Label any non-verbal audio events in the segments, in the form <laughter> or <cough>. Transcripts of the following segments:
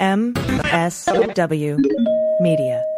MSW Media.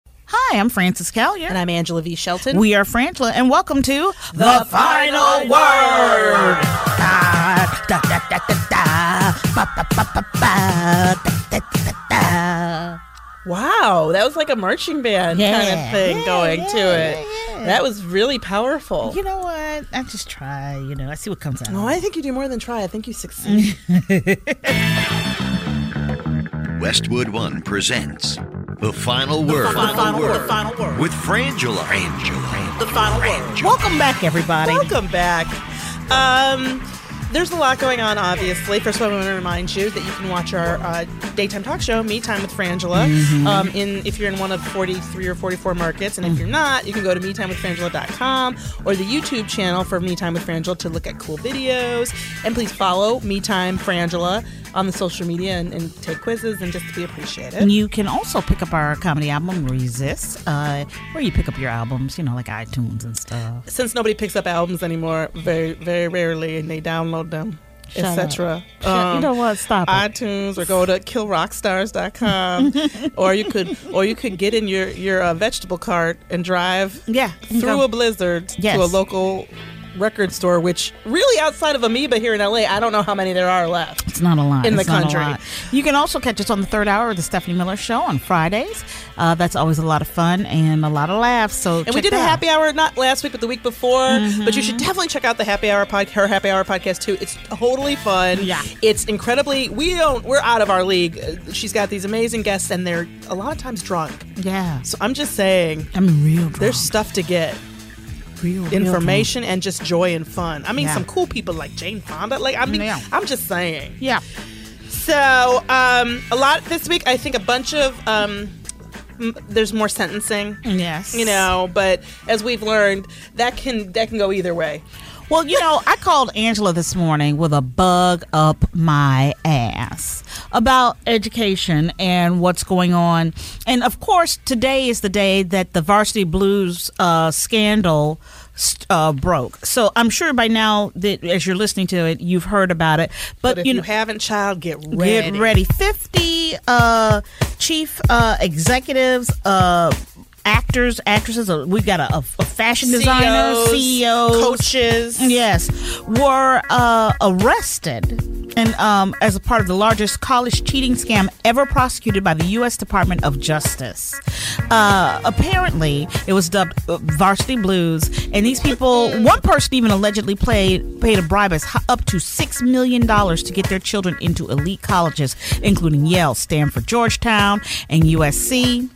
Hi, I'm Frances Callier. And I'm Angela V. Shelton. We are Frangela, and welcome to The Final Word. Da, da, da, da, da, da. Ba, ba, ba, ba, ba. Da, da, da, da. Wow, that was like a marching band kind of thing Yeah, going to yeah, it. yeah, yeah. That was really powerful. You know what? I just try. You know, I see what comes out. No, I think you do more than try. I think you succeed. <laughs> Westwood One presents The Final Word. The final word. The final word. With Frangela. Frangela. the final word. Welcome back, everybody. Welcome back. Um, there's a lot going on, obviously. First of all, I want to remind you that you can watch our uh, daytime talk show, Me Time with Frangela, Mm-hmm. um, in if you're in one of 43 or 44 markets. And if you're not, you can go to metimewithfrangela.com or the YouTube channel for Me Time with Frangela to look at cool videos. And please follow Me Time Frangela on the social media and, and take quizzes and just to be appreciated. And you can also pick up our comedy album, Resist, uh, where you pick up your albums, you know, like iTunes and stuff. Since nobody picks up albums anymore, very, very rarely, and they download them, etc. Shut- you know what? Stop it. iTunes or go to killrockstars.com <laughs> or you could or you could get in your your uh, vegetable cart and drive Yeah. through go. a blizzard Yes. to a local record store which really outside of Amoeba here in LA I don't know how many there are left. It's not a lot. in the It's a country. lot. You can also catch us on the third hour of the Stephanie Miller Show on Fridays. Uh, that's always a lot of fun and a lot of laughs. So And we did a happy hour not last week but the week before, but you should definitely check out the happy hour pod her happy hour podcast too. It's totally fun. Yeah. It's incredibly we don't we're out of our league. Uh, She's got these amazing guests and they're a lot of times drunk. Yeah. So I'm just saying I mean, real drunk. there's stuff to get. Real, real information and just joy and fun. I mean, Yeah. some cool people like Jane Fonda. Like, I mean, Yeah. I'm just saying. Yeah. So, um, a lot this week. I think a bunch of um, m- there's more sentencing. Yes. You know, but as we've learned, that can that can go either way. Well, you know, I called Angela this morning with a bug up my ass about education and what's going on. And of course, today is the day that the Varsity Blues uh, scandal uh, broke. So I'm sure by now that as you're listening to it, you've heard about it. But, But if you you, know, haven't, child, get ready. Get ready. 50 uh, chief uh, executives, uh, actors, actresses. uh, We've got a, a, fashion designer, CEOs, CEOs, coaches. Yes, were uh, arrested and um, as a part of the largest college cheating scam ever prosecuted by the U.S. Department of Justice. Uh, apparently, it was dubbed uh, Varsity Blues, and these people, <laughs> one person even allegedly played, paid a bribe as up to six million dollars to get their children into elite colleges, including Yale, Stanford, Georgetown, and USC.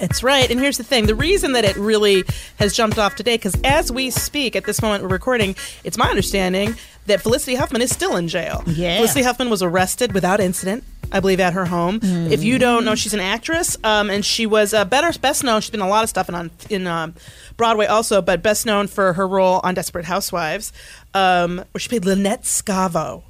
That's right. And here's the thing the reason that it really has jumped off today, because as we speak at this moment we're recording, it's my understanding that Felicity Huffman is still in jail. Yeah. Felicity Huffman was arrested without incident. I believe at her home. If you don't know, she's an actress, um, and she was uh, better best known. She's been in a lot of stuff in on in um, Broadway also, but best known for her role on Desperate Housewives, um, where she played Lynette Scavo.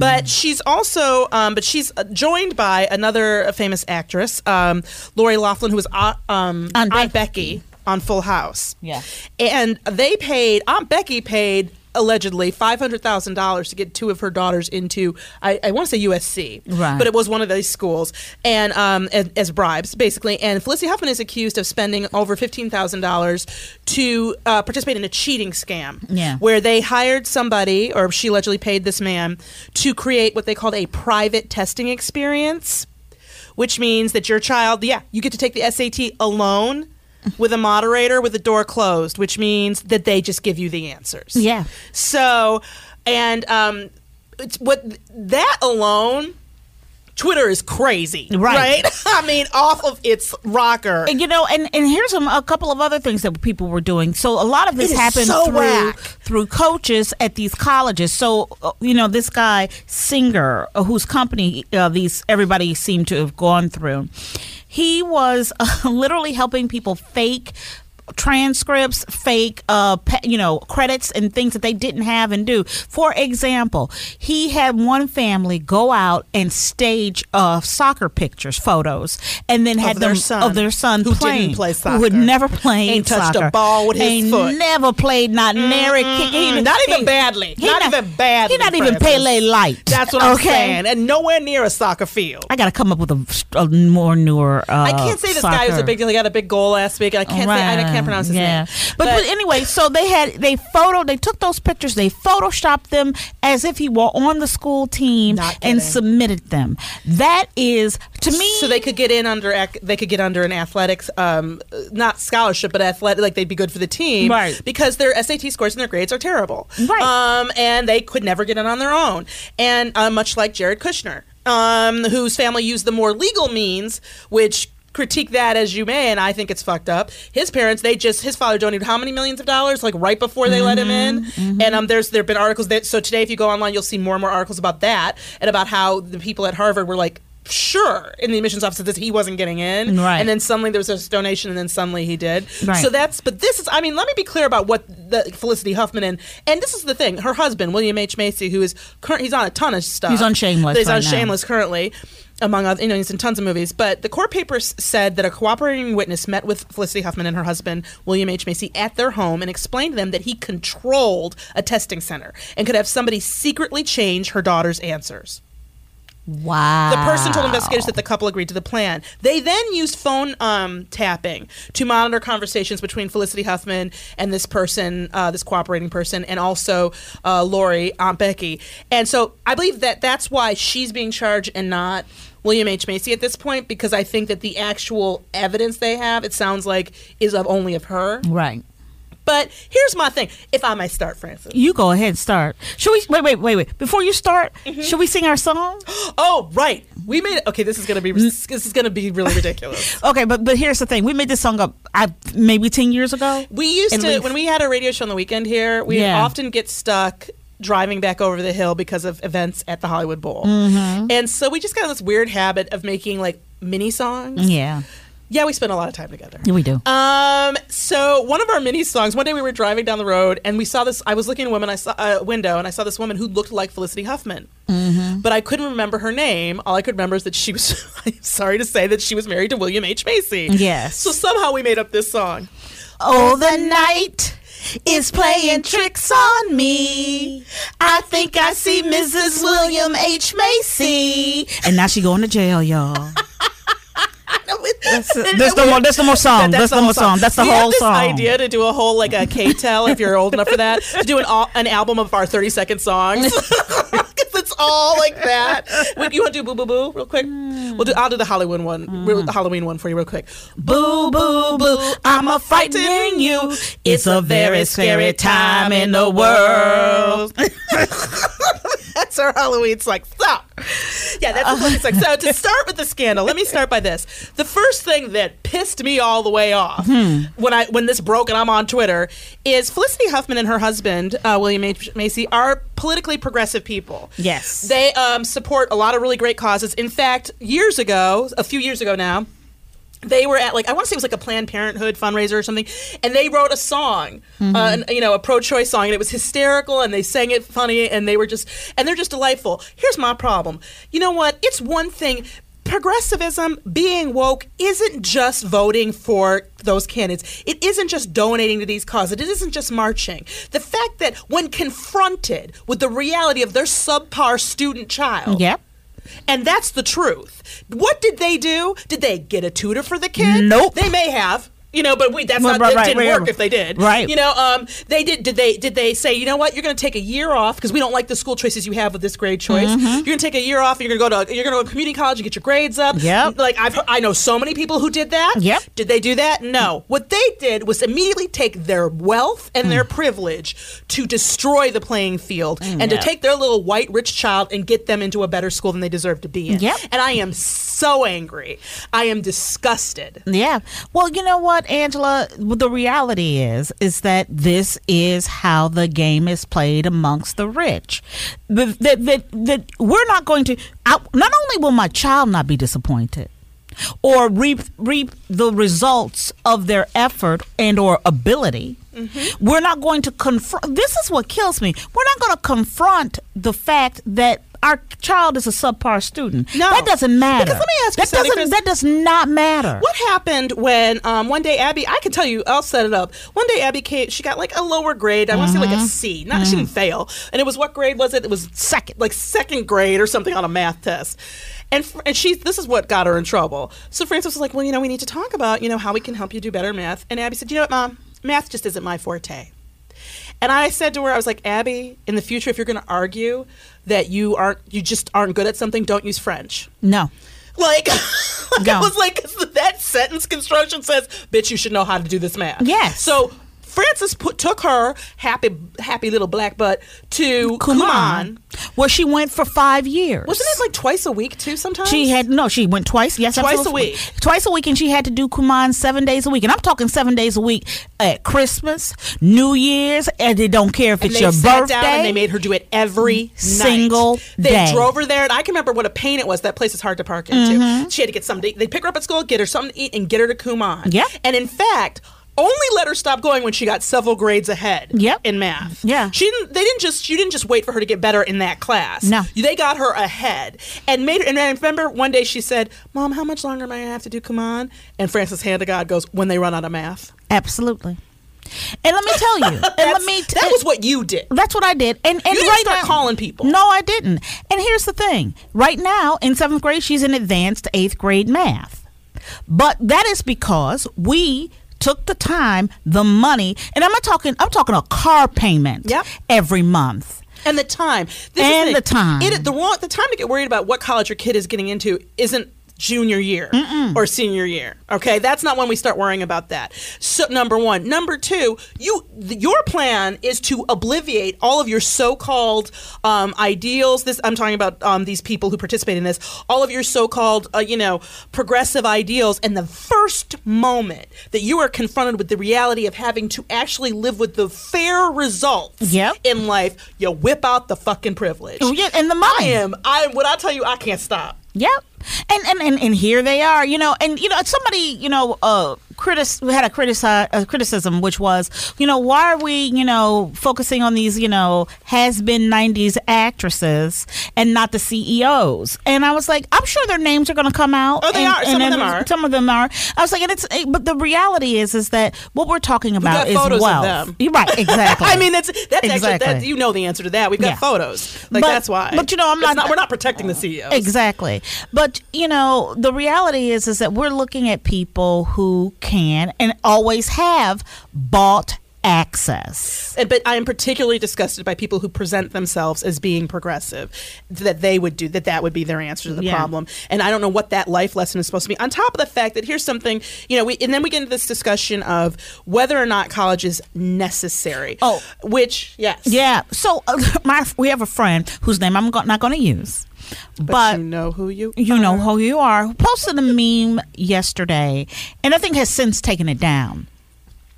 But she's also, um, but she's uh, joined by another famous actress, um, Lori Laughlin, who was uh, um, Aunt Aunt Becky on Full House. Yeah. and they paid Aunt Becky paid allegedly five hundred thousand dollars to get two of her daughters into I, I want to say USC, Right. But it was one of these schools, and um, as, as bribes basically. And Felicity Huffman is accused of spending over fifteen thousand dollars to uh, participate in a cheating scam. Yeah. where they hired somebody, or she allegedly paid this man to create what they called a private testing experience which means that your child, yeah, you get to take the SAT alone with a moderator with the door closed, which means that they just give you the answers. Yeah. So, and um, it's what that alone. Twitter is crazy, Right. right? <laughs> I mean, off of its rocker. And, you know, and, and here's a, a couple of other things that people were doing. So a lot of this happened so through whack. through coaches at these colleges. So uh, you know, this guy Singer, uh, whose company uh, these everybody seemed to have gone through, he was uh, <laughs> literally helping people fake transcripts fake uh pa- you know credits and things that they didn't have and do for example he had one family go out and stage uh soccer pictures photos and then had their them son, of their son who didn't playing play who had never played Ain't touched a ball with his Ain't foot. never played not nary kick he- not even he- badly. he Not even badly, he not even. Pele light That's what I'm saying. And nowhere near a soccer field. I gotta come up with a, a more newer. Uh, I can't say this guy was a big deal. He got a big goal last week. I can't say I can't pronounce his yeah. name. But, but anyway, so they had they photo they took those pictures, they photoshopped them as if he were on the school team and submitted them. That is to me so they could get in under they could get under an athletics um not scholarship but athletic like they'd be good for the team Right. because their SAT scores and their grades are terrible Right. um and they could never get in on their own and uh, much like Jared Kushner um whose family used the more legal means which critique that as you may and i think it's fucked up. His parents they just his father donated how many millions of dollars like right before they let him in? Mm-hmm, and um there's there have been articles that so today if you go online you'll see more and more articles about that and about how the people at harvard were like sure in the admissions office that he wasn't getting in. Right. and then suddenly there was this donation and then suddenly he did. Right. so that's but this is i mean let me be clear about what the felicity huffman and and this is the thing her husband william h. Macy who is current he's on a ton of stuff. He's on Shameless he's right on now. shameless currently among other, you know, he's in tons of movies. But the court papers said that a cooperating witness met with Felicity Huffman and her husband, William H. Macy, at their home and explained to them that he controlled a testing center and could have somebody secretly change her daughter's answers. wow. The person told investigators that the couple agreed to the plan. They then used phone um, tapping to monitor conversations between Felicity Huffman and this person, uh, this cooperating person, and also uh, Lori, Aunt Becky. And so I believe that that's why she's being charged and not William H. Macy at this point, because I think that the actual evidence they have, it sounds like, is of only of her. right. But here's my thing. If I may start, Frances. You go ahead and start. Should we wait, wait, wait, wait. Before you start, Mm-hmm. should we sing our song? <gasps> Oh, right. We made it. Okay, this is gonna be this is gonna be really ridiculous. <laughs> Okay, but but here's the thing. We made this song up I maybe ten years ago. We used to we've- when we had a radio show on the weekend here. We Yeah. often get stuck driving back over the hill because of events at the Hollywood Bowl, Mm-hmm. and so we just got this weird habit of making like mini songs. Yeah. Yeah, we spent a lot of time together. Yeah, we do. Um, so one of our mini songs. One day we were driving down the road and we saw this. I was looking in a woman. I saw a window and I saw this woman who looked like Felicity Huffman, Mm-hmm. but I couldn't remember her name. All I could remember is that she was. <laughs> I'm sorry to say that she was married to William H Macy. Yes. So somehow we made up this song. Oh, the night is playing tricks on me. I think I see Mrs. William H. Macy. And now she going to jail, y'all. <laughs> I know it- That's, that's the more. That's the more song. That's, the more song. That's the we whole this song. idea to do a whole like a K-tel if you're old enough for that. To do an an album of our 30 second songs. <laughs> <laughs> it's all like that. <laughs> Wait, you want to do boo boo boo real quick? Hmm. We'll do. I'll do the Halloween one, hmm. real, the Halloween one for you real quick. Boo boo boo, I'm a frightening you. It's a very scary time in the world. <laughs> That's our Halloween It's like So, <laughs> yeah, that's the Halloween song. So to start with the scandal, let me start by this. The first thing that pissed me all the way off when I when this broke and I'm on Twitter is Felicity Huffman and her husband uh, William H. Macy are politically progressive people. Yes. They um, support a lot of really great causes. In fact, years ago, a few years ago now, they were at like I want to say it was like a Planned Parenthood fundraiser or something, and they wrote a song, uh, an, you know, a pro-choice song, and it was hysterical, and they sang it funny, and they were just and they're just delightful. Here's my problem. You know what? It's one thing. Progressivism, being woke, isn't just voting for those candidates. It isn't just donating to these causes. It isn't just marching. The fact that when confronted with the reality of their subpar student child, Yep. And that's the truth. What did they do? Did they get a tutor for the kid? Nope. They may have. You know, but we, that's Right, not. right, it right, didn't right, work if they did. right. You know, um, they did. Did they? Did they say, you know what? You're going to take a year off because we don't like the school choices you have with this grade choice. Mm-hmm. You're going to take a year off. And you're going to go to. You're going to go to community college and get your grades up. Yeah. Like I've. I know so many people who did that. Yep. Did they do that? No. What they did was immediately take their wealth and Mm. their privilege to destroy the playing field and to take their little white rich child and get them into a better school than they deserve to be in. Yep. And I am so angry. I am disgusted. Yeah. Well, you know what, Angela? The reality is, is that this is how the game is played amongst the rich. That that that, that we're not going to. I, not only will my child not be disappointed, or reap reap the results of their effort and or ability. Mm-hmm. We're not going to confront. This is what kills me. We're not going to confront the fact that our child is a subpar student. No. that doesn't matter. Because let me ask you that something, doesn't. That does not matter. What happened when um, one day Abby? I can tell you. I'll set it up. One day Abby came. She got like a lower grade. I want to say like a C. Not she didn't fail. And it was what grade was it? It was second, like second grade or something on a math test. And and she this is what got her in trouble. So Frances was like, well, you know, we need to talk about you know how we can help you do better math. And Abby said, you know what, mom, math just isn't my forte. And I said to her, I was like, Abby, in the future, if you're going to argue that you aren't, you just aren't good at something, don't use French. No. Like, <laughs> like No. I was like, that sentence construction says, "Bitch, you should know how to do this math." Yes. So Frances put took her happy, happy little black butt to Kumon. Where she went for five years. Wasn't it like twice a week too? Sometimes She had no. She went twice. Yes, Twice a week. Twice a week, and she had to do Kumon seven days a week. And I'm talking seven days a week at Christmas, New Year's, and they don't care if And it's they your sat birthday. down and they made her do it every Single night. They drove her there, and I can remember what a pain it was. That place is hard to park into. Mm-hmm. She had to get something. They pick her up at school, get her something to eat, and get her to Kumon. Yeah. And in fact. Only let her stop going when she got several grades ahead. Yep. In math. Yeah. She didn't. They didn't just. You didn't just wait for her to get better in that class. No. They got her ahead and made her. And I remember one day she said, "Mom, how much longer am I gonna have to do Kumon?" And Frances, hand to God, goes, "When they run out of math." Absolutely. And let me tell you. <laughs> and let me. T- that was what you did. That's what I did. And and You didn't right start now, calling people. No, I didn't. And here's the thing. Right now, in seventh grade, she's in advanced eighth grade math. But that is because we took the time, the money, and I'm not talking. I'm talking a car payment. Yep. Every month. and the time. This And is the time. It, the wrong the time to get worried about what college your kid is getting into isn't junior year or senior year. Okay, that's not when we start worrying about that. So number one, number two, you your plan is to obliviate all of your so-called um, ideals. This I'm talking about um, these people who participate in this. All of your so-called uh, you know progressive ideals, and the first moment that you are confronted with the reality of having to actually live with the fair results Yep. in life, you whip out the fucking privilege. Oh, yeah, and the I am. I when I tell you, I can't stop. Yep. And, and and and here they are, you know, and you know, somebody, you know, uh we had a, critici- a criticism, which was, you know, why are we, you know, focusing on these, you know, has been '90s actresses and not the CEOs? And I was like, I'm sure their names are going to come out. Oh, they and- are. Some of them are. Some of them are. I was like, and it's, but the reality is, is that what we're talking about is photos of them. You're right, <laughs> exactly. I mean, that's that's actually Exactly. that, you know the answer to that. We've got Yeah. photos. Like But- that's why. but, you know, I'm It's not- We're not protecting the CEOs. Exactly. But, you know, the reality is is that we're looking at people who can and always have bought access. But I am particularly disgusted by people who present themselves as being progressive. That they would do that. That would be their answer to the Yeah. problem. And I don't know what that life lesson is supposed to be. On top of the fact that here's something you know, we, and then we get into this discussion of whether or not college is necessary. Oh. which yes, Yeah. So uh, <laughs> my we have a friend whose name I'm not going to use. But, But, you know who you you know who you are. Who posted a meme yesterday, and I think has since taken it down.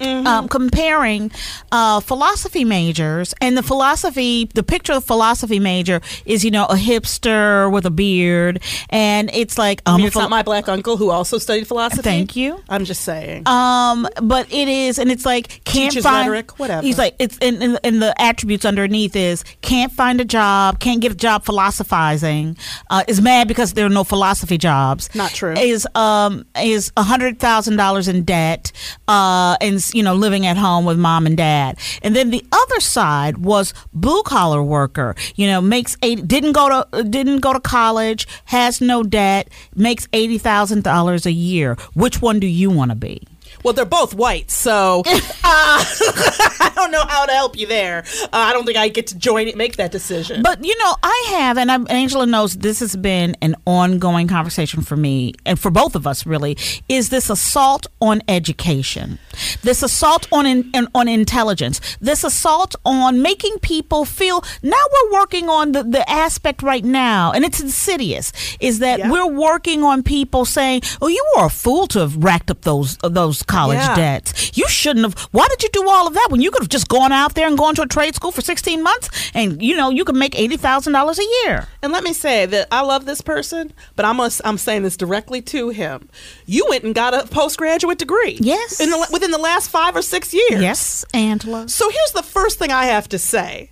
Um, comparing uh, philosophy majors and the philosophy, the picture of the philosophy major is you know a hipster with a beard, and it's like I um, mean, it's not my black uncle who also studied philosophy. Thank you. I'm just saying. Um, but it is, and it's like can't Teaches find rhetoric, whatever. He's like it's in, in in the attributes underneath is can't find a job, can't get a job philosophizing, uh, is mad because there are no philosophy jobs. Not true. Is um is a hundred thousand dollars in debt, uh, and you know living at home with mom and dad. And then the other side was blue collar worker. You know makes eight didn't go to didn't go to college, has no debt, makes eighty thousand dollars a year. Which one do you want to be? Well, they're both white, so <laughs> uh, <laughs> I don't know how to help you there. Uh, I don't think I get to join it, make that decision. But you know, I have, and I'm, Angela knows this has been an ongoing conversation for me and for both of us. Really, is this assault on education, this assault on in, on- on intelligence, this assault on making people feel. Now we're working on the, the aspect right now, and it's insidious. Is that Yeah. we're working on people saying, "Oh, you were a fool to have racked up those those college Yeah. debts. You shouldn't have. Why did you do all of that when you could have just gone out there and gone to a trade school for 16 months and you know you could make $80,000 a year? And let me say that I love this person, but I'm gonna, I'm saying this directly to him. You went and got a postgraduate degree. Yes. In the, within the last five or six years. Yes, Angela. So here's the first thing I have to say.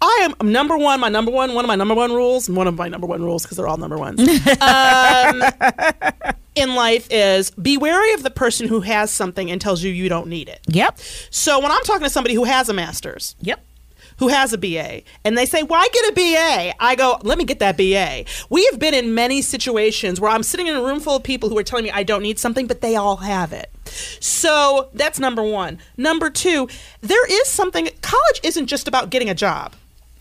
I am number one. My number one, one of my number one rules, and one of my number one rules because they're all number ones. <laughs> um, in life is be wary of the person who has something and tells you you don't need it. Yep. So when I'm talking to somebody who has a master's, Yep. who has a BA and they say, Why get a BA? I go, Let me get that BA. We have been in many situations where I'm sitting in a room full of people who are telling me I don't need something, but they all have it. So that's number one. Number two, there is something, college isn't just about getting a job.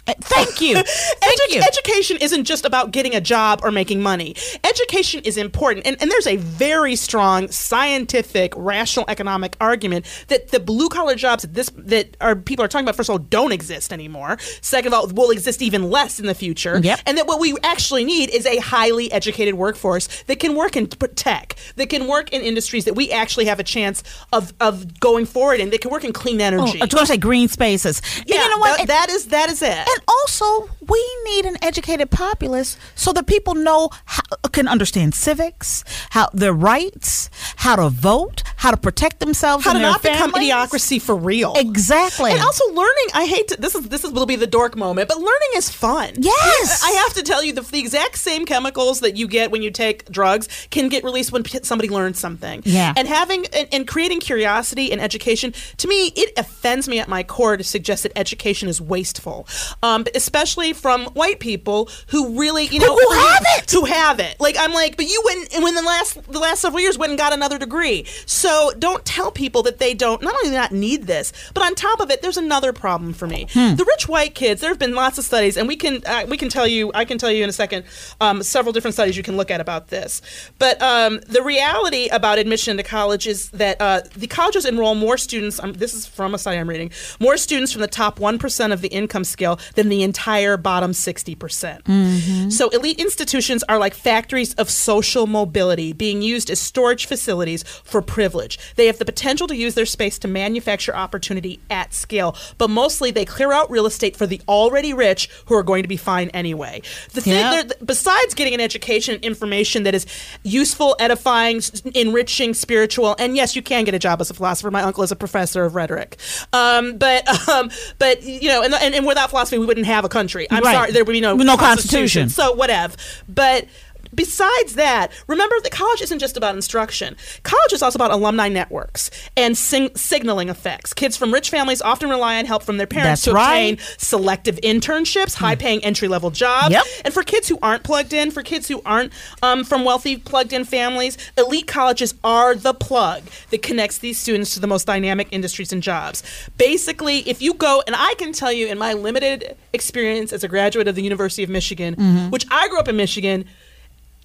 Uh, Thank you. <laughs> Thank Edu- you. Education isn't just about getting a job or making money. Education is important. And, and there's a very strong scientific, rational economic argument that the blue collar jobs that this that are people are talking about, first of all, don't exist anymore. Second of all, will exist even less in the future. Yep. And that what we actually need is a highly educated workforce that can work in tech, that can work in industries that we actually have a chance of, of going forward in, that can work in clean Oh, energy. I was going to say green spaces. Yeah, you know what? that is that is it. And also, we need an educated populace so that people know how, can understand civics, how their rights, how to vote, how to protect themselves, how to not become families. idiocracy for real. Exactly. And also learning, I hate to this is this is will be the dork moment, but learning is fun. Yes. I have to tell you the, the exact same chemicals that you get when you take drugs can get released when somebody learns something. Yeah. And having and, and creating curiosity and education, to me, it offends me at my core to suggest that education is wasteful. Um, especially from white people who really, you know, who have it. who have it. Like I'm like, but you went and when the last the last several years went and got another degree. So don't tell people that they don't not only not need this, but on top of it, there's another problem for me. Hmm. The rich white kids. There have been lots of studies, and we can uh, we can tell you. I can tell you in a second. Um, several different studies you can look at about this. But um, the reality about admission to college is that uh, the colleges enroll more students. Um, this is from a study I'm reading. More students from the top one percent of the income scale than the entire bottom 60%. So elite institutions are like factories of social mobility being used as storage facilities for privilege. They have the potential to use their space to manufacture opportunity at scale, but mostly they clear out real estate for the already rich who are going to be fine anyway. The thing there- besides getting an education and information that is useful, edifying, enriching, spiritual, and yes, you can get a job as a philosopher. My uncle is a professor of rhetoric, um, but <laughs> um, but you know, and, and, and without philosophy, we wouldn't have a country. I'm Right. sorry, there would be no No constitution. So whatever, but. Besides that, remember that college isn't just about instruction. College is also about alumni networks and sing- signaling effects. Kids from rich families often rely on help from their parents That's to obtain right. selective internships, high paying entry level jobs. Yep. And for kids who aren't plugged in, for kids who aren't um, from wealthy, plugged in families, elite colleges are the plug that connects these students to the most dynamic industries and jobs. Basically, if you go, and I can tell you in my limited experience as a graduate of the University of Michigan, Mm-hmm. which I grew up in Michigan.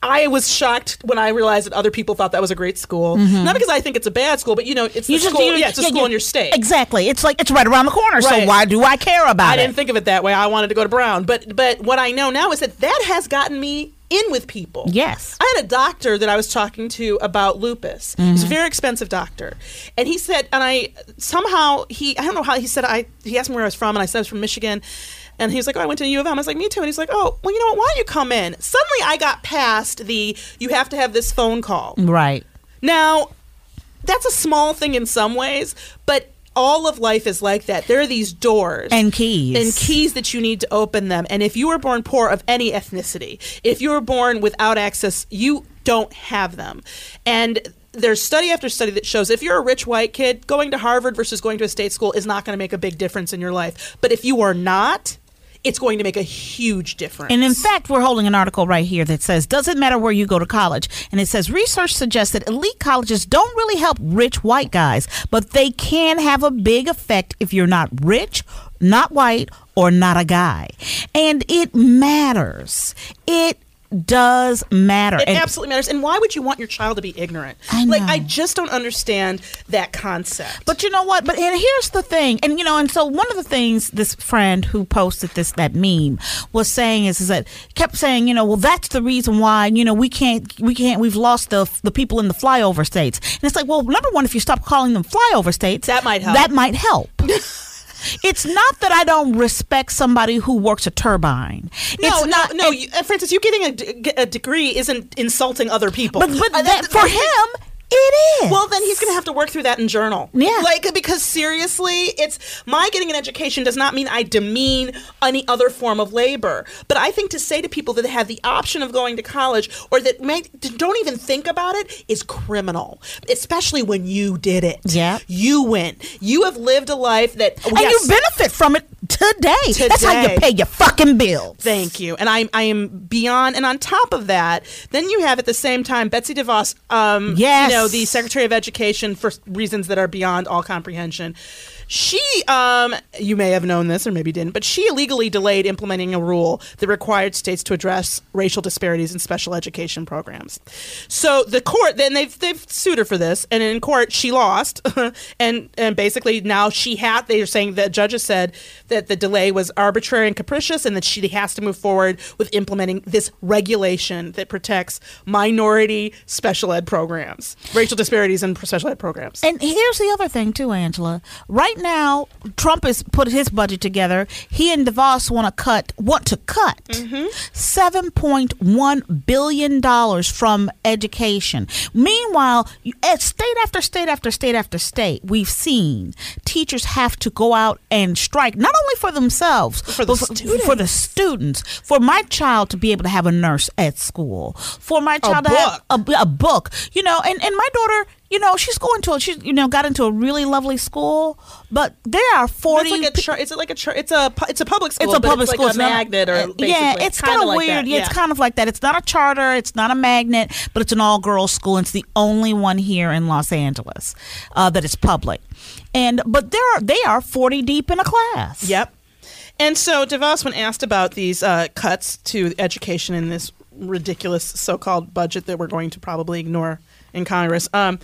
I was shocked when I realized that other people thought that was a great school. Not because I think it's a bad school, but you know, it's the school. Mm-hmm. you- yeah, it's a yeah, school you- in your state. Exactly. It's like it's right around the corner. So why do I care about I it? I didn't think of it that way. I wanted to go to Brown, but but what I know now is that that has gotten me in with people. Yes. I had a doctor that I was talking to about lupus. He's a very expensive doctor, and he said, and I somehow he I don't know how he said I he asked me where I was from, and I said I was from Michigan. And he was like, "Oh, I went to U of M." I was like, "Me too." And he's like, "Oh, well, you know what? Why don't you come in?" Suddenly, I got past the you have to have this phone call. right. Now, that's a small thing in some ways, but all of life is like that. There are these doors And keys. and keys that you need to open them. And if you were born poor of any ethnicity, if you were born without access, you don't have them. And there's study after study that shows if you're a rich white kid, going to Harvard versus going to a state school is not going to make a big difference in your life. But if you are not, it's going to make a huge difference. And in fact, we're holding an article right here that says, doesn't matter where you go to college. And it says, research suggests that elite colleges don't really help rich white guys, but they can have a big effect if you're not rich, not white, or not a guy. And it matters. It does matter. It And- absolutely matters. And why would you want your child to be ignorant? I Like. I just don't understand that concept. But you know what? But and here's the thing, and you know, and so one of the things this friend who posted this that meme was saying is, is that kept saying, you know, well, that's the reason why you know we can't we can't we've lost the the people in the flyover states, and it's like, well, number one, if you stop calling them flyover states, That might help. That might help. <laughs> It's not that I don't respect somebody who works a turbine. no, it's no, not, no, you, uh, Frances, you getting a degree isn't insulting other people. But, but Uh, that- for him, it is. Well, then he's going to have to work through that in journal. Yeah. Like, because seriously, it's my getting an education does not mean I demean any other form of labor. But I think to say to people that have the option of going to college or that may, don't even think about it is criminal, especially when you did it. Yeah. You went. You have lived a life that. oh, and yes, you benefit from it today. That's how you pay your fucking bills. Thank you. And I, I am beyond. And on top of that, then you have at the same time Betsy DeVos, um, Yes. you know, the Secretary of Education for reasons that are beyond all comprehension. She, um, you may have known this or maybe didn't, but she illegally delayed implementing a rule that required states to address racial disparities in special education programs. So the court, then they've they've sued her for this, and in court she lost, <laughs> and and basically now she had. They are saying the judges said that the delay was arbitrary and capricious, and that she has to move forward with implementing this regulation that protects minority special ed programs, racial disparities in special ed programs. And here's the other thing too, Angela. Right now, Trump has put his budget together. He and DeVos want to cut want to cut point one billion dollars from education. Meanwhile, at state after state after state after state, we've seen teachers have to go out and strike not only for themselves, For the but for, for the students. For my child to be able to have a nurse at school. For my child to have a, a book. You know, and, and my daughter, you know, she's going to a, she's you know got into a really lovely school, but there are forty. It's like a char- is it like a it's a it's a public school. It's a public it's school. like It's a magnet or uh, yeah, it's Kinda like weird. Yeah, it's kind of like that. It's not a charter. It's not a magnet, but it's an all girls school. And it's the only one here in Los Angeles uh, that is public. And but there are they are forty deep in a class. Yep. And so DeVos, when asked about these uh, cuts to education in this ridiculous so-called budget that we're going to probably ignore in Congress. Um,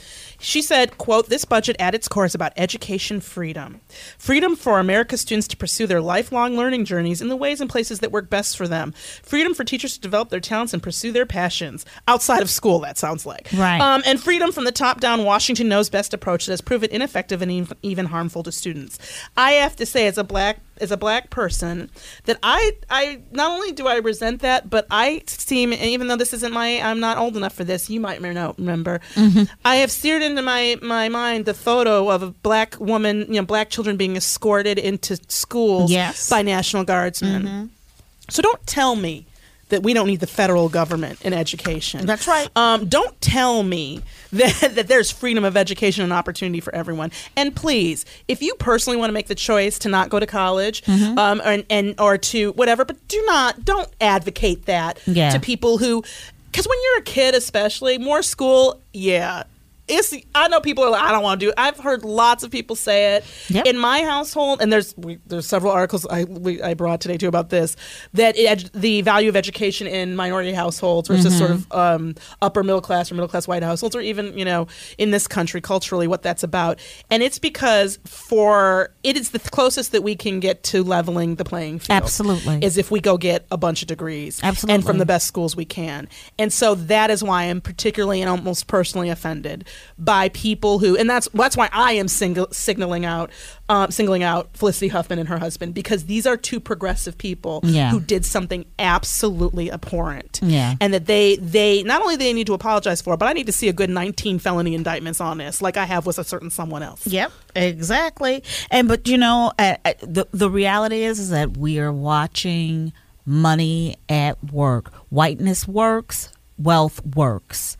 she said, "quote This budget at its core is about education freedom, freedom for America's students to pursue their lifelong learning journeys in the ways and places that work best for them, freedom for teachers to develop their talents and pursue their passions outside of school. That sounds like Right. Um, and freedom from the top-down Washington knows best approach that has proven ineffective and even harmful to students. I have to say, as a black as a black person, that I I not only do I resent that, but I seem and even though this isn't my I'm not old enough for this. You might know remember. I have seared into my my mind the photo of a black woman, you know, black children being escorted into schools Yes. by National Guardsmen. So don't tell me that we don't need the federal government in education. That's right. Um, don't tell me <laughs> that, that there's freedom of education and opportunity for everyone. And please, if you personally want to make the choice to not go to college, Mm-hmm. um, and, and or to whatever, but do not don't advocate that Yeah. to people who, because when you're a kid, especially more school, yeah. It's, I know people are like, I don't want to do it. I've heard lots of people say it Yep. in my household, and there's we, there's several articles I we, I brought today too about this that ed, the value of education in minority households versus sort of um, upper middle class or middle class white households, or even you know in this country culturally what that's about, and it's because for it is the closest that we can get to leveling the playing field. Absolutely. is if we go get a bunch of degrees, absolutely, and from the best schools we can, and so that is why I'm particularly and almost personally offended by people who, and that's that's why I am single, signaling out, um, singling out Felicity Huffman and her husband because these are two progressive people Yeah. who did something absolutely abhorrent, Yeah. and that they they not only they need to apologize for, but I need to see a good 19 felony indictments on this, like I have with a certain someone else. Yep, exactly. And but you know, uh, uh, the the reality is is that we are watching money at work. Whiteness works, wealth works,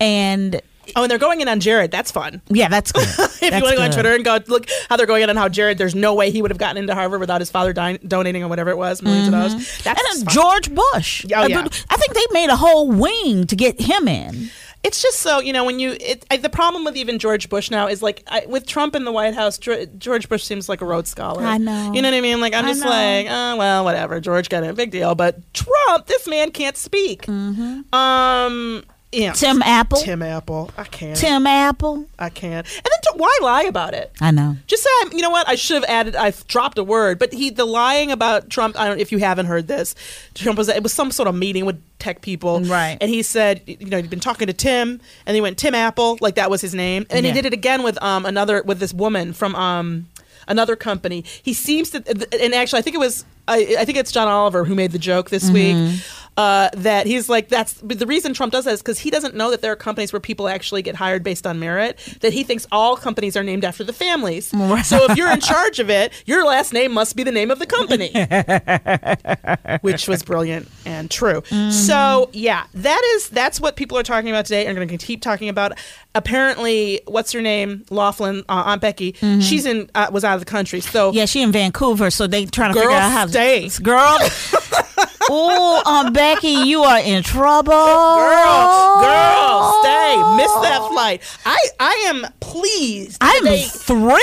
and Oh, and they're going in on Jared. That's fun. yeah, that's good. <laughs> if you want to go on Twitter and go look how they're going in on how Jared, there's no way he would have gotten into Harvard without his father di- donating or whatever it was, 1000000s of dollars. That's Mm-hmm. and fun. then George Bush. Oh, yeah. I think they made a whole wing to get him in. It's just so you know when you it, I, the problem with even George Bush now is like I, with Trump in the White House, George Bush seems like a Rhodes Scholar. I know. You know what I mean? Like I'm I just know. like, oh well, whatever. George got it, big deal. But Trump, this man can't speak. Um, Tim Apple. Tim Apple. I can't. Tim Apple. I can't. And then t- why lie about it? I know. Just say, I'm- you know what? I should have added. I've dropped a word, but he the lying about Trump. I don't. If you haven't heard this, Trump was it was some sort of meeting with tech people, Right. And he said, you know, he'd been talking to Tim, and he went Tim Apple, like that was his name, and Yeah. he did it again with um another with this woman from um another company. He seems to, and actually, I think it was. I, I think it's John Oliver who made the joke this Mm-hmm. week uh, that he's like that's the reason Trump does that is because he doesn't know that there are companies where people actually get hired based on merit. That he thinks all companies are named after the families. <laughs> So if you're in charge of it, your last name must be the name of the company, <laughs> which was brilliant and true. So yeah, that is that's what people are talking about today and are going to keep talking about. Apparently, what's her name, Laughlin, uh, Aunt Becky, she's in uh, was out of the country. So Yeah, she in Vancouver, so they trying to Girl, figure out how to stay. girl. <laughs> oh, Aunt Becky, you are in trouble, girl, girl, stay. Miss that flight. I I am pleased. I'm they thrilled.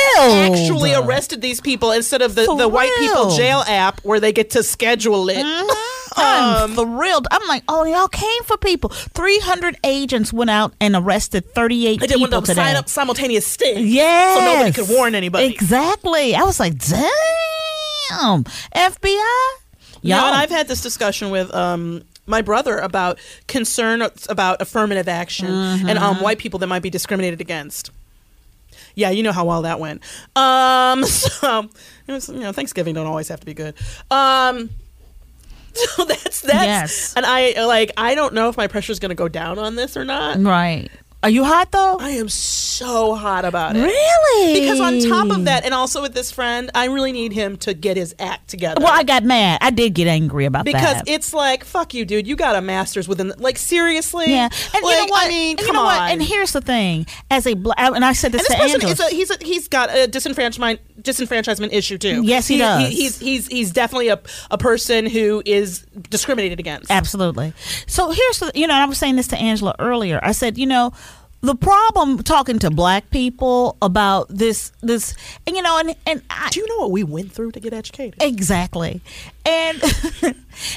actually arrested these people instead of the, the white people Thrilled. jail app where they get to schedule it. Mm-hmm. I'm um, thrilled. I'm like, oh, y'all came for people. 300 agents went out and arrested 38 They did one people of today. sign up simultaneous sting. Yes. So nobody could warn anybody. Exactly. I was like, damn. FBI? Know, and I've had this discussion with um, my brother about concern about affirmative action and Mm-hmm. um, white people that might be discriminated against. Yeah, you know how well that went. Um, <laughs> so it was, you know, Thanksgiving don't always have to be good. Um, <laughs> so that's that's Yes. and I like I don't know if my pressure is going to go down on this or not. Right. Are you hot though? I am so hot about it. Really? Because on top of that, and also with this friend, I really need him to get his act together. Well, I got mad. I did get angry about because that. Because it's like fuck you, dude. You got a master's within like seriously. yeah, and you know what? I mean, and come you know on. what? And here's the thing: as a black, and I said this, And this to person Angela. is a, he's a, he's got a disenfranchisement disenfranchisement issue too. Yes, he does. he's he's he's definitely a a person who is discriminated against. Absolutely. So here's the, you know, I was saying this to Angela earlier. I said, you know, the problem talking to black people about this, this, and you know, and and I, Do you know what we went through to get educated? exactly, and <laughs>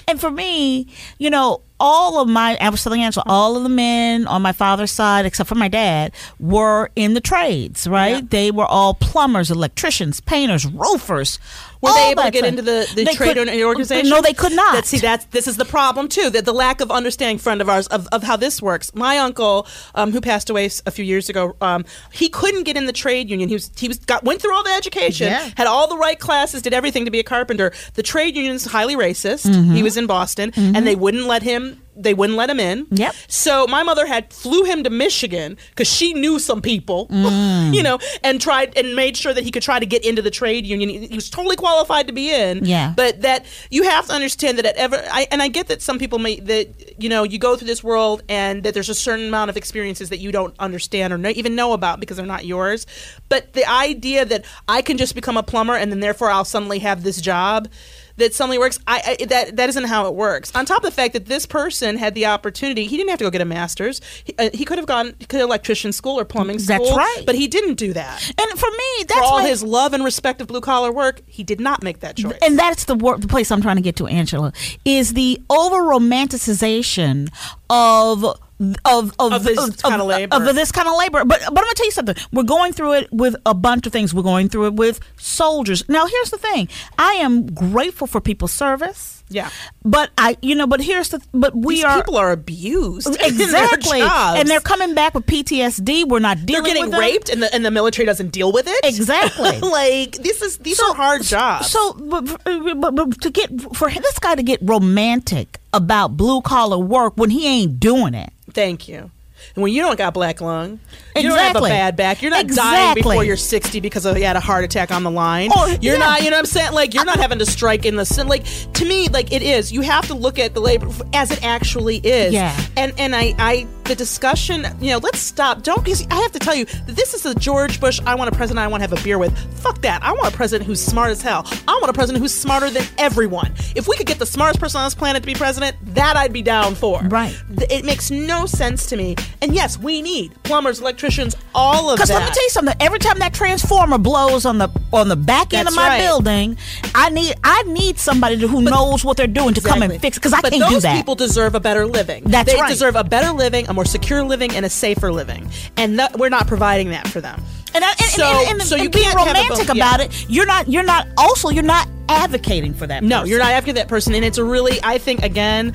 and for me, you know, all of my I was telling Angela, all of the men on my father's side, except for my dad, were in the trades. Right? They were all plumbers, electricians, painters, roofers. Were they able to get stuff. into the, the They trade could- organization? No, they could not. That, see, that's this is the problem too. That the lack of understanding, friend of ours, of, of how this works. My uncle, um, who passed away a few years ago, um, he couldn't get in the trade union. He was he was got went through all the education, Yeah. had all the right classes, did everything to be a carpenter. The trade highly racist. Mm-hmm. He was in Boston, and they wouldn't let him. They wouldn't let him in. Yep. So my mother had flew him to Michigan because she knew some people, <laughs> Mm. you know, and tried and made sure that he could try to get into the trade union. He, he was totally qualified to be in. Yeah. But that you have to understand that at ever, I, and I get that some people may that you know you go through this world and that there's a certain amount of experiences that you don't understand or know, even know about because they're not yours. But the idea that I can just become a plumber and then therefore I'll suddenly have this job that suddenly works. I, I that that isn't how it works. On top of the fact that this person had the opportunity, he didn't have to go get a master's. He, uh, he could have gone to electrician school or plumbing school. That's right. But he didn't do that. And for me, that's For all his love and respect of blue collar work, he did not make that choice. and that's the wor- the place I'm trying to get to, Angela, is the over romanticization of of of, Of this kinda labor. of this kind of labor. But but I'm gonna tell you something. We're going through it with a bunch of things. We're going through it with soldiers. Now here's the thing. I am grateful for people's service. Yeah. But I, you know, but here's the, but we These are people are abused. exactly, and they're coming back with PTSD. We're not they're dealing getting with them. raped, and the and the military doesn't deal with it. Exactly. <laughs> like this is these are hard jobs. So, but, but, but to get for this guy to get romantic about blue collar work when he ain't doing it. Thank you. And when you don't got black lung, you don't have a bad back. You're not dying before you're 60 because of, you had a heart attack on the line. Or- you're yeah. not, you know what I'm saying? Like you're not having to strike in the sun. Like to me, like it is. You have to look at the labor as it actually is. Yeah. And and I I the discussion. You know, let's stop. Don't because I have to tell you that this is a George Bush. I want a president. I want to have a beer with. Fuck that. I want a president who's smart as hell. I want a president who's smarter than everyone. If we could get the smartest person on this planet to be president, that I'd be down for. Right. It makes no sense to me. And yes, we need plumbers, electricians, all of Because let me tell you something. Every time that transformer blows on the on the back end That's of my right. building, I need I need somebody who knows what they're doing to come and Exactly. fix. Because I but can't do that. people deserve a better living. That's they right. Deserve a better living, a more secure living, and a safer living. And that, we're not providing that for them. and, I- and, so, and, and, and, so you being romantic both- about yeah. it, you're not you're not also you're not advocating for that. No, person. you're not after that person. And it's a really, I think, again,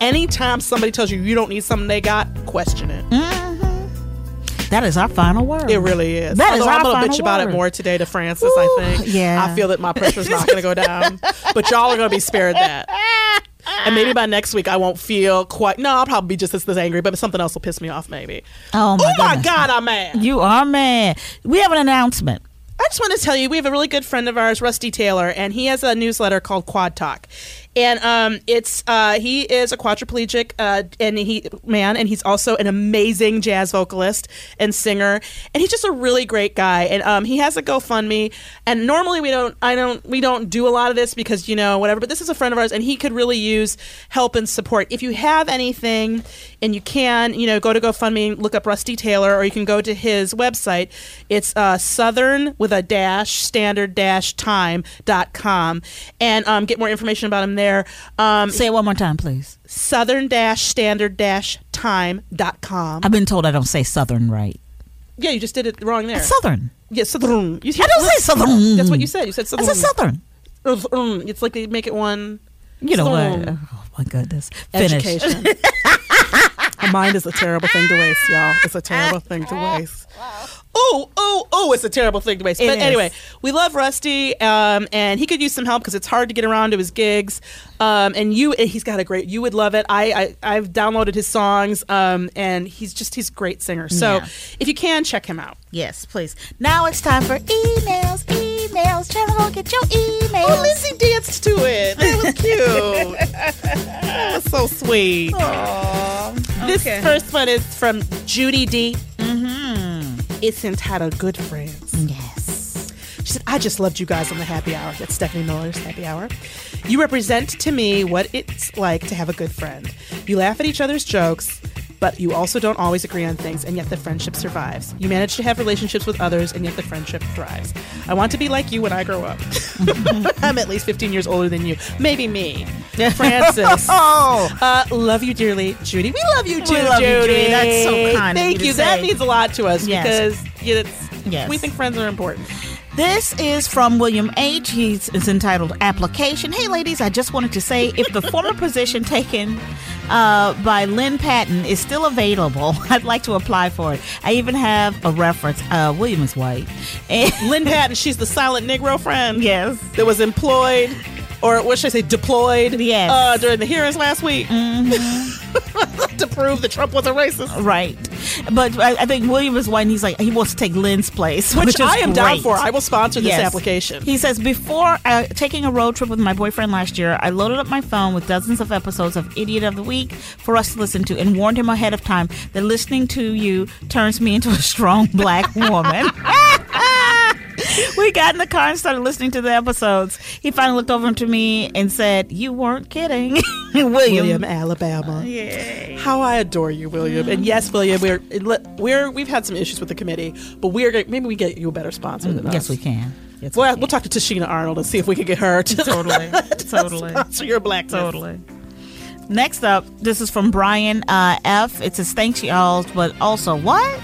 anytime somebody tells you you don't need something they got, question it. Mm-hmm. That is our final word. It really is. That is Although our I'm gonna bitch about word. it more today to Frances. I think. yeah. I feel that my pressure's not going to go down, but y'all are going to be spared that. <laughs> And maybe by next week I won't feel quite. No, I'll probably be just as, as angry, but something else will piss me off. Maybe. Oh my, oh my. God, I'm mad. You are mad. We have an announcement. I just want to tell you, we have a really good friend of ours, Rusty Taylor, and he has a newsletter called Quad Talk. And um, it's uh, he is a quadriplegic uh, and he man, and he's also an amazing jazz vocalist and singer, and he's just a really great guy. And um, he has a GoFundMe. And normally we don't, I don't, we don't do a lot of this because you know whatever. But this is a friend of ours, and he could really use help and support. If you have anything, and you can, you know, go to GoFundMe, look up Rusty Taylor, or you can go to his website. It's uh, Southern with a dash standard dash time dot com and um, get more information about him there. Um, Say it one more time, please. Southern dash standard dash time dot com. I've been told I don't say Southern right. Yeah, you just did it wrong there. It's Southern. Yeah, Southern. You, I don't say Southern. That's what you said. You said I Southern. said Southern. Southern. It's like they make it one. You know what? Oh my goodness. Finish. Education. <laughs> A mind is a terrible thing to waste, y'all. It's a terrible thing to waste. Oh, oh, oh, it's a terrible thing to waste. It but is. anyway, we love Rusty, um, and he could use some help because it's hard to get around to his gigs. Um, and you, and he's got a great, you would love it. I, I I've downloaded his songs, um, and he's just, he's a great singer. So Yeah. if you can, check him out. Yes, please. Now it's time for emails. Emails. Channel, go get your emails. Oh, Lizzie danced to it. That was cute. <laughs> that was so sweet. This okay. first one is from Judy D. Mm-hmm. It's entitled Good Friends. Yes. She said, I just loved you guys on the happy hour. That's Stephanie Miller's happy hour. You represent to me what it's like to have a good friend. You laugh at each other's jokes but you also don't always agree on things, and yet the friendship survives. You manage to have relationships with others, and yet the friendship thrives. I want to be like you when I grow up. <laughs> I'm at least 15 years older than you. Maybe me. <laughs> Frances. <laughs> Oh, Uh, love you dearly, Judy. We love you too, love you, Judy. Judy. That's so kind of Thank you. That say. means a lot to us Yes. because it's, Yes. we think friends are important. This is from William H. He's it's entitled Application. Hey, ladies, I just wanted to say if the former position taken uh, by Lynn Patton is still available, <laughs> I'd like to apply for it. I even have a reference. Uh, William is white. <laughs> And Lynn Patton, she's the silent Negro friend. yes. That was employed, or what should I say, deployed? Yes. Uh, during the hearings last week. <laughs> to prove that Trump was a racist. Right. But I, I think William is white and he's like, he wants to take Lynn's place. Which, Which, is I am down for. I will sponsor this Yes. application. He says, Before uh, taking a road trip with my boyfriend last year, I loaded up my phone with dozens of episodes of Idiot of the Week for us to listen to and warned him ahead of time that listening to you turns me into a strong black woman. <laughs> we got in the car and started listening to the episodes. He finally looked over to me and said, You weren't kidding. <laughs> William. William, Alabama. Yay. How I adore you, William. And yes, William, we're we're we've had some issues with the committee, but we're gonna- maybe we get you a better sponsor than us. Yes, we can. Yes, we Well, can. we'll talk to Tashina Arnold and see if we can get her to Totally. <laughs> Totally. sponsor your blackness. Totally. Next up, this is from Brian uh, F. It says, Thanks, y'all, but also, what?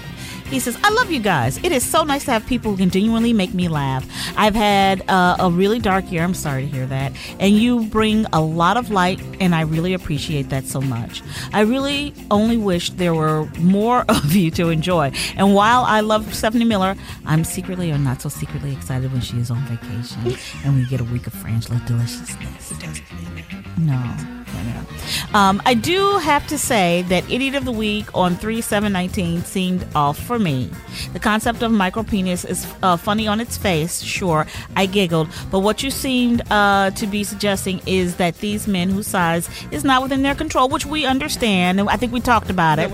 He says, I love you guys. It is so nice to have people who can genuinely make me laugh. I've had uh, a really dark year. I'm sorry to hear that. And you bring a lot of light, and I really appreciate that so much. I really only wish there were more <laughs> of you to enjoy. And while I love Stephanie Miller, I'm secretly or not so secretly excited when she is on vacation and we get a week of Frangela deliciousness. No. No, no. Um, I do have to say that Idiot of the Week on 3 7 19 seemed off for me. The concept of micro penis is uh, funny on its face, sure. I giggled. But what you seemed uh, to be suggesting is that these men whose size is not within their control, which we understand, and I think we talked about it.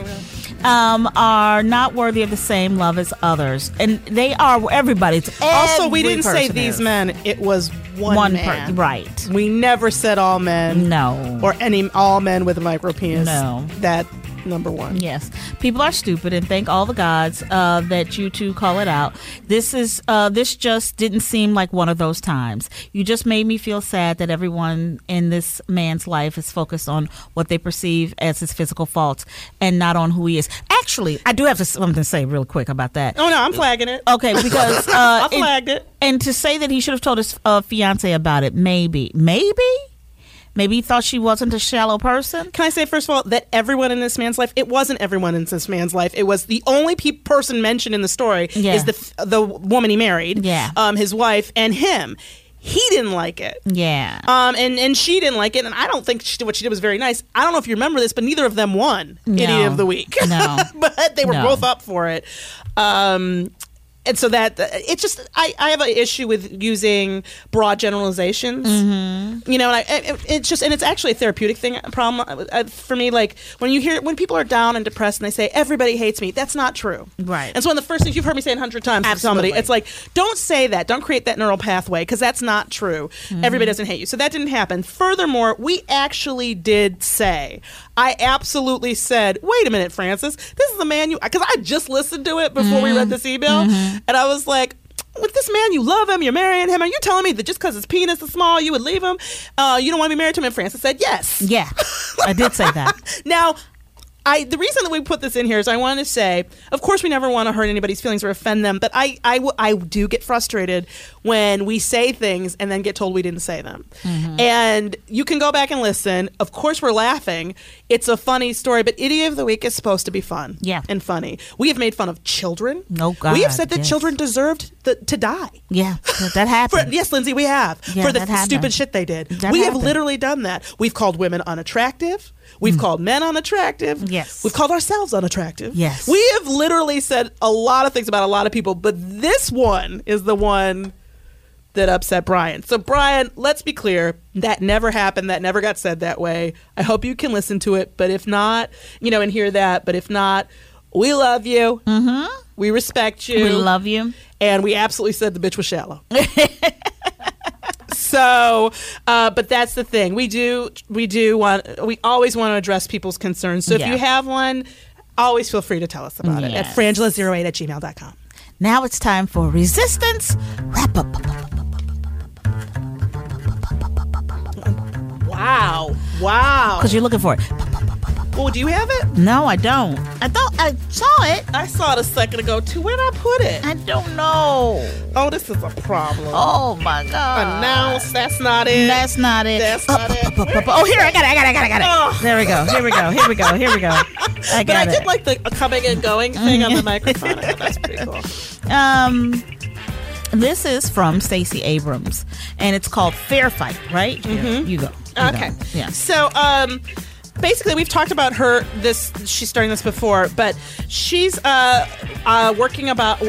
Um, are not worthy of the same love as others, and they are everybody. It's Also, we didn't say these is. men. It was one, One man. per- right. We never said all men. No. Or any all men with a micro penis. No. That number one. Yes, people are stupid, and thank all the gods uh, that you two call it out. This is uh, this just didn't seem like one of those times. You just made me feel sad that everyone in this man's life is focused on what they perceive as his physical faults and not on who he is. Actually, I do have to, something to say real quick about that. Oh no, I'm flagging it. Okay, because <laughs> uh, I it- flagged it. and to say that he should have told his uh, fiance about it, maybe, maybe, maybe he thought she wasn't a shallow person. Can I say first of all that everyone in this man's life? It wasn't everyone in this man's life. It was the only pe- person mentioned in the story Yeah. is the f- the woman he married. Yeah. Um, his wife and him. He didn't like it. Yeah. Um, and, and she didn't like it, and I don't think she did, what she did was very nice. I don't know if you remember this, but neither of them won No. Idiot of the Week. No. <laughs> but they were No. both up for it. Um, and so that it's just I, I have an issue with using broad generalizations. Mm-hmm. You know, and I, it, it's just and it's actually a therapeutic thing problem uh, for me. Like when you hear when people are down and depressed and they say everybody hates me, that's not true. Right. And so one of the first things you've heard me say a hundred times to somebody. It's like don't say that. Don't create that neural pathway because that's not true. Mm-hmm. Everybody doesn't hate you. So that didn't happen. Furthermore, we actually did say. I absolutely said, "Wait a minute, Frances. This is the man you." Because I just listened to it before we read this email, and I was like. With this man, you love him, you're marrying him, and you're telling me that just because his penis is small, you would leave him? Uh, you don't want to be married to him? And Frances said, yes. Yeah, I did say that. <laughs> Now, I the reason that we put this in here is I want to say, of course, we never want to hurt anybody's feelings or offend them, but I, I, I do get frustrated when we say things and then get told we didn't say them. Mm-hmm. And you can go back and listen. Of course, we're laughing. It's a funny story, but Idiot of the Week is supposed to be fun, Yeah. and funny. We have made fun of children. No, Oh, we have said that yes. children deserved the, to die. Yeah, that, that <laughs> For, happened. yes, Lindsay, we have Yeah, for the stupid shit they did. That we have literally done that. We've called women unattractive. We've called men unattractive. Mm. Yes. We've called ourselves unattractive. Yes. We have literally said a lot of things about a lot of people, but this one is the one that upset Brian. So Brian, let's be clear, that never happened. That never got said that way. I hope you can listen to it, but if not, you know, and hear that, but if not, we love you. Mm-hmm. We respect you. we love you. and we absolutely said the bitch was shallow. <laughs> so, uh, but that's the thing. We do, we do want, we always want to address people's concerns. So if Yeah. you have one, always feel free to tell us about it at frangela08 at gmail.com. Now it's time for resistance wrap up. Wow. Wow. Because you're looking for it. Oh, do you have it? No, I don't. I thought I saw it. I saw it a second ago too. Where'd I put it? I don't know. Oh, this is a problem. Oh my god. Announce. That's not it. That's not it. That's Up, not it. up, up, up. Oh, here I got it. I got it. I got it. I got it. Oh. There we go. Here we go. Here we go. Here we go. <laughs> I got But I did it. like the coming and going thing on the microphone. That's pretty <laughs> cool. Um, this is from Stacey Abrams, and it's called Fair Fight. Right? Yeah, You go. You Okay. go. Yeah. So, um, basically, we've talked about her. This she's starting this before, but she's uh, uh, working about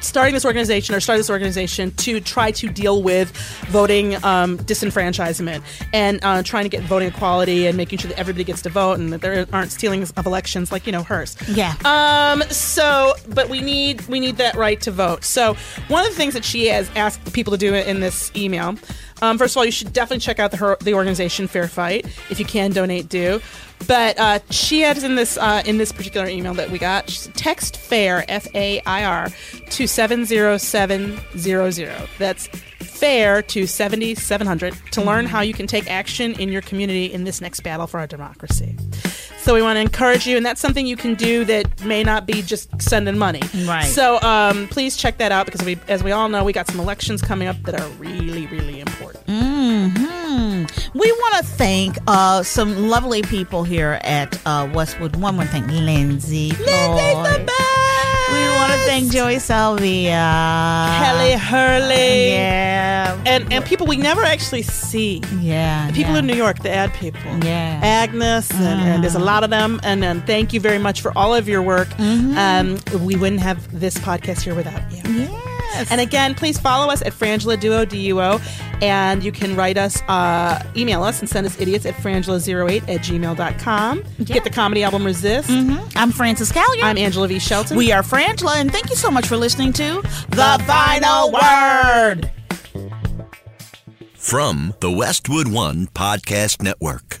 starting this organization or starting this organization to try to deal with voting um, disenfranchisement and uh, trying to get voting equality and making sure that everybody gets to vote and that there aren't stealings of elections like you know hers. Yeah. Um. So, but we need we need that right to vote. So, one of the things that she has asked people to do in this email, um, first of all, you should definitely check out the her, the organization Fair Fight if you can donate. Do. But uh, she adds in this uh, in this particular email that we got, text fair F A I R to seven zero seven zero zero. That's fair to seventy seven hundred to learn how you can take action in your community in this next battle for our democracy. So we want to encourage you, and that's something you can do that may not be just sending money. Right. So um, please check that out because we, as we all know, we got some elections coming up that are really, really important. Hmm. We want to thank uh, some lovely people here at uh, Westwood One. To thank Lindsay. Lindsay's the best. We want to thank Joey Salvia. Kelly Hurley. Yeah. And and people we never actually see. Yeah. The people yeah. in New York, the ad people. Yeah. Agnes, and, and there's a lot of them. And um, thank you very much for all of your work. Um, we wouldn't have this podcast here without you. Yes. And again, please follow us at Frangela Duo, D-U-O. And you can write us, uh, email us, and send us idiots at frangela08 at gmail.com. Get the comedy album Resist. I'm Frances Callier. I'm Angela V. Shelton. we are Frangela, and thank you so much for listening to The Final Word. From the Westwood One Podcast Network.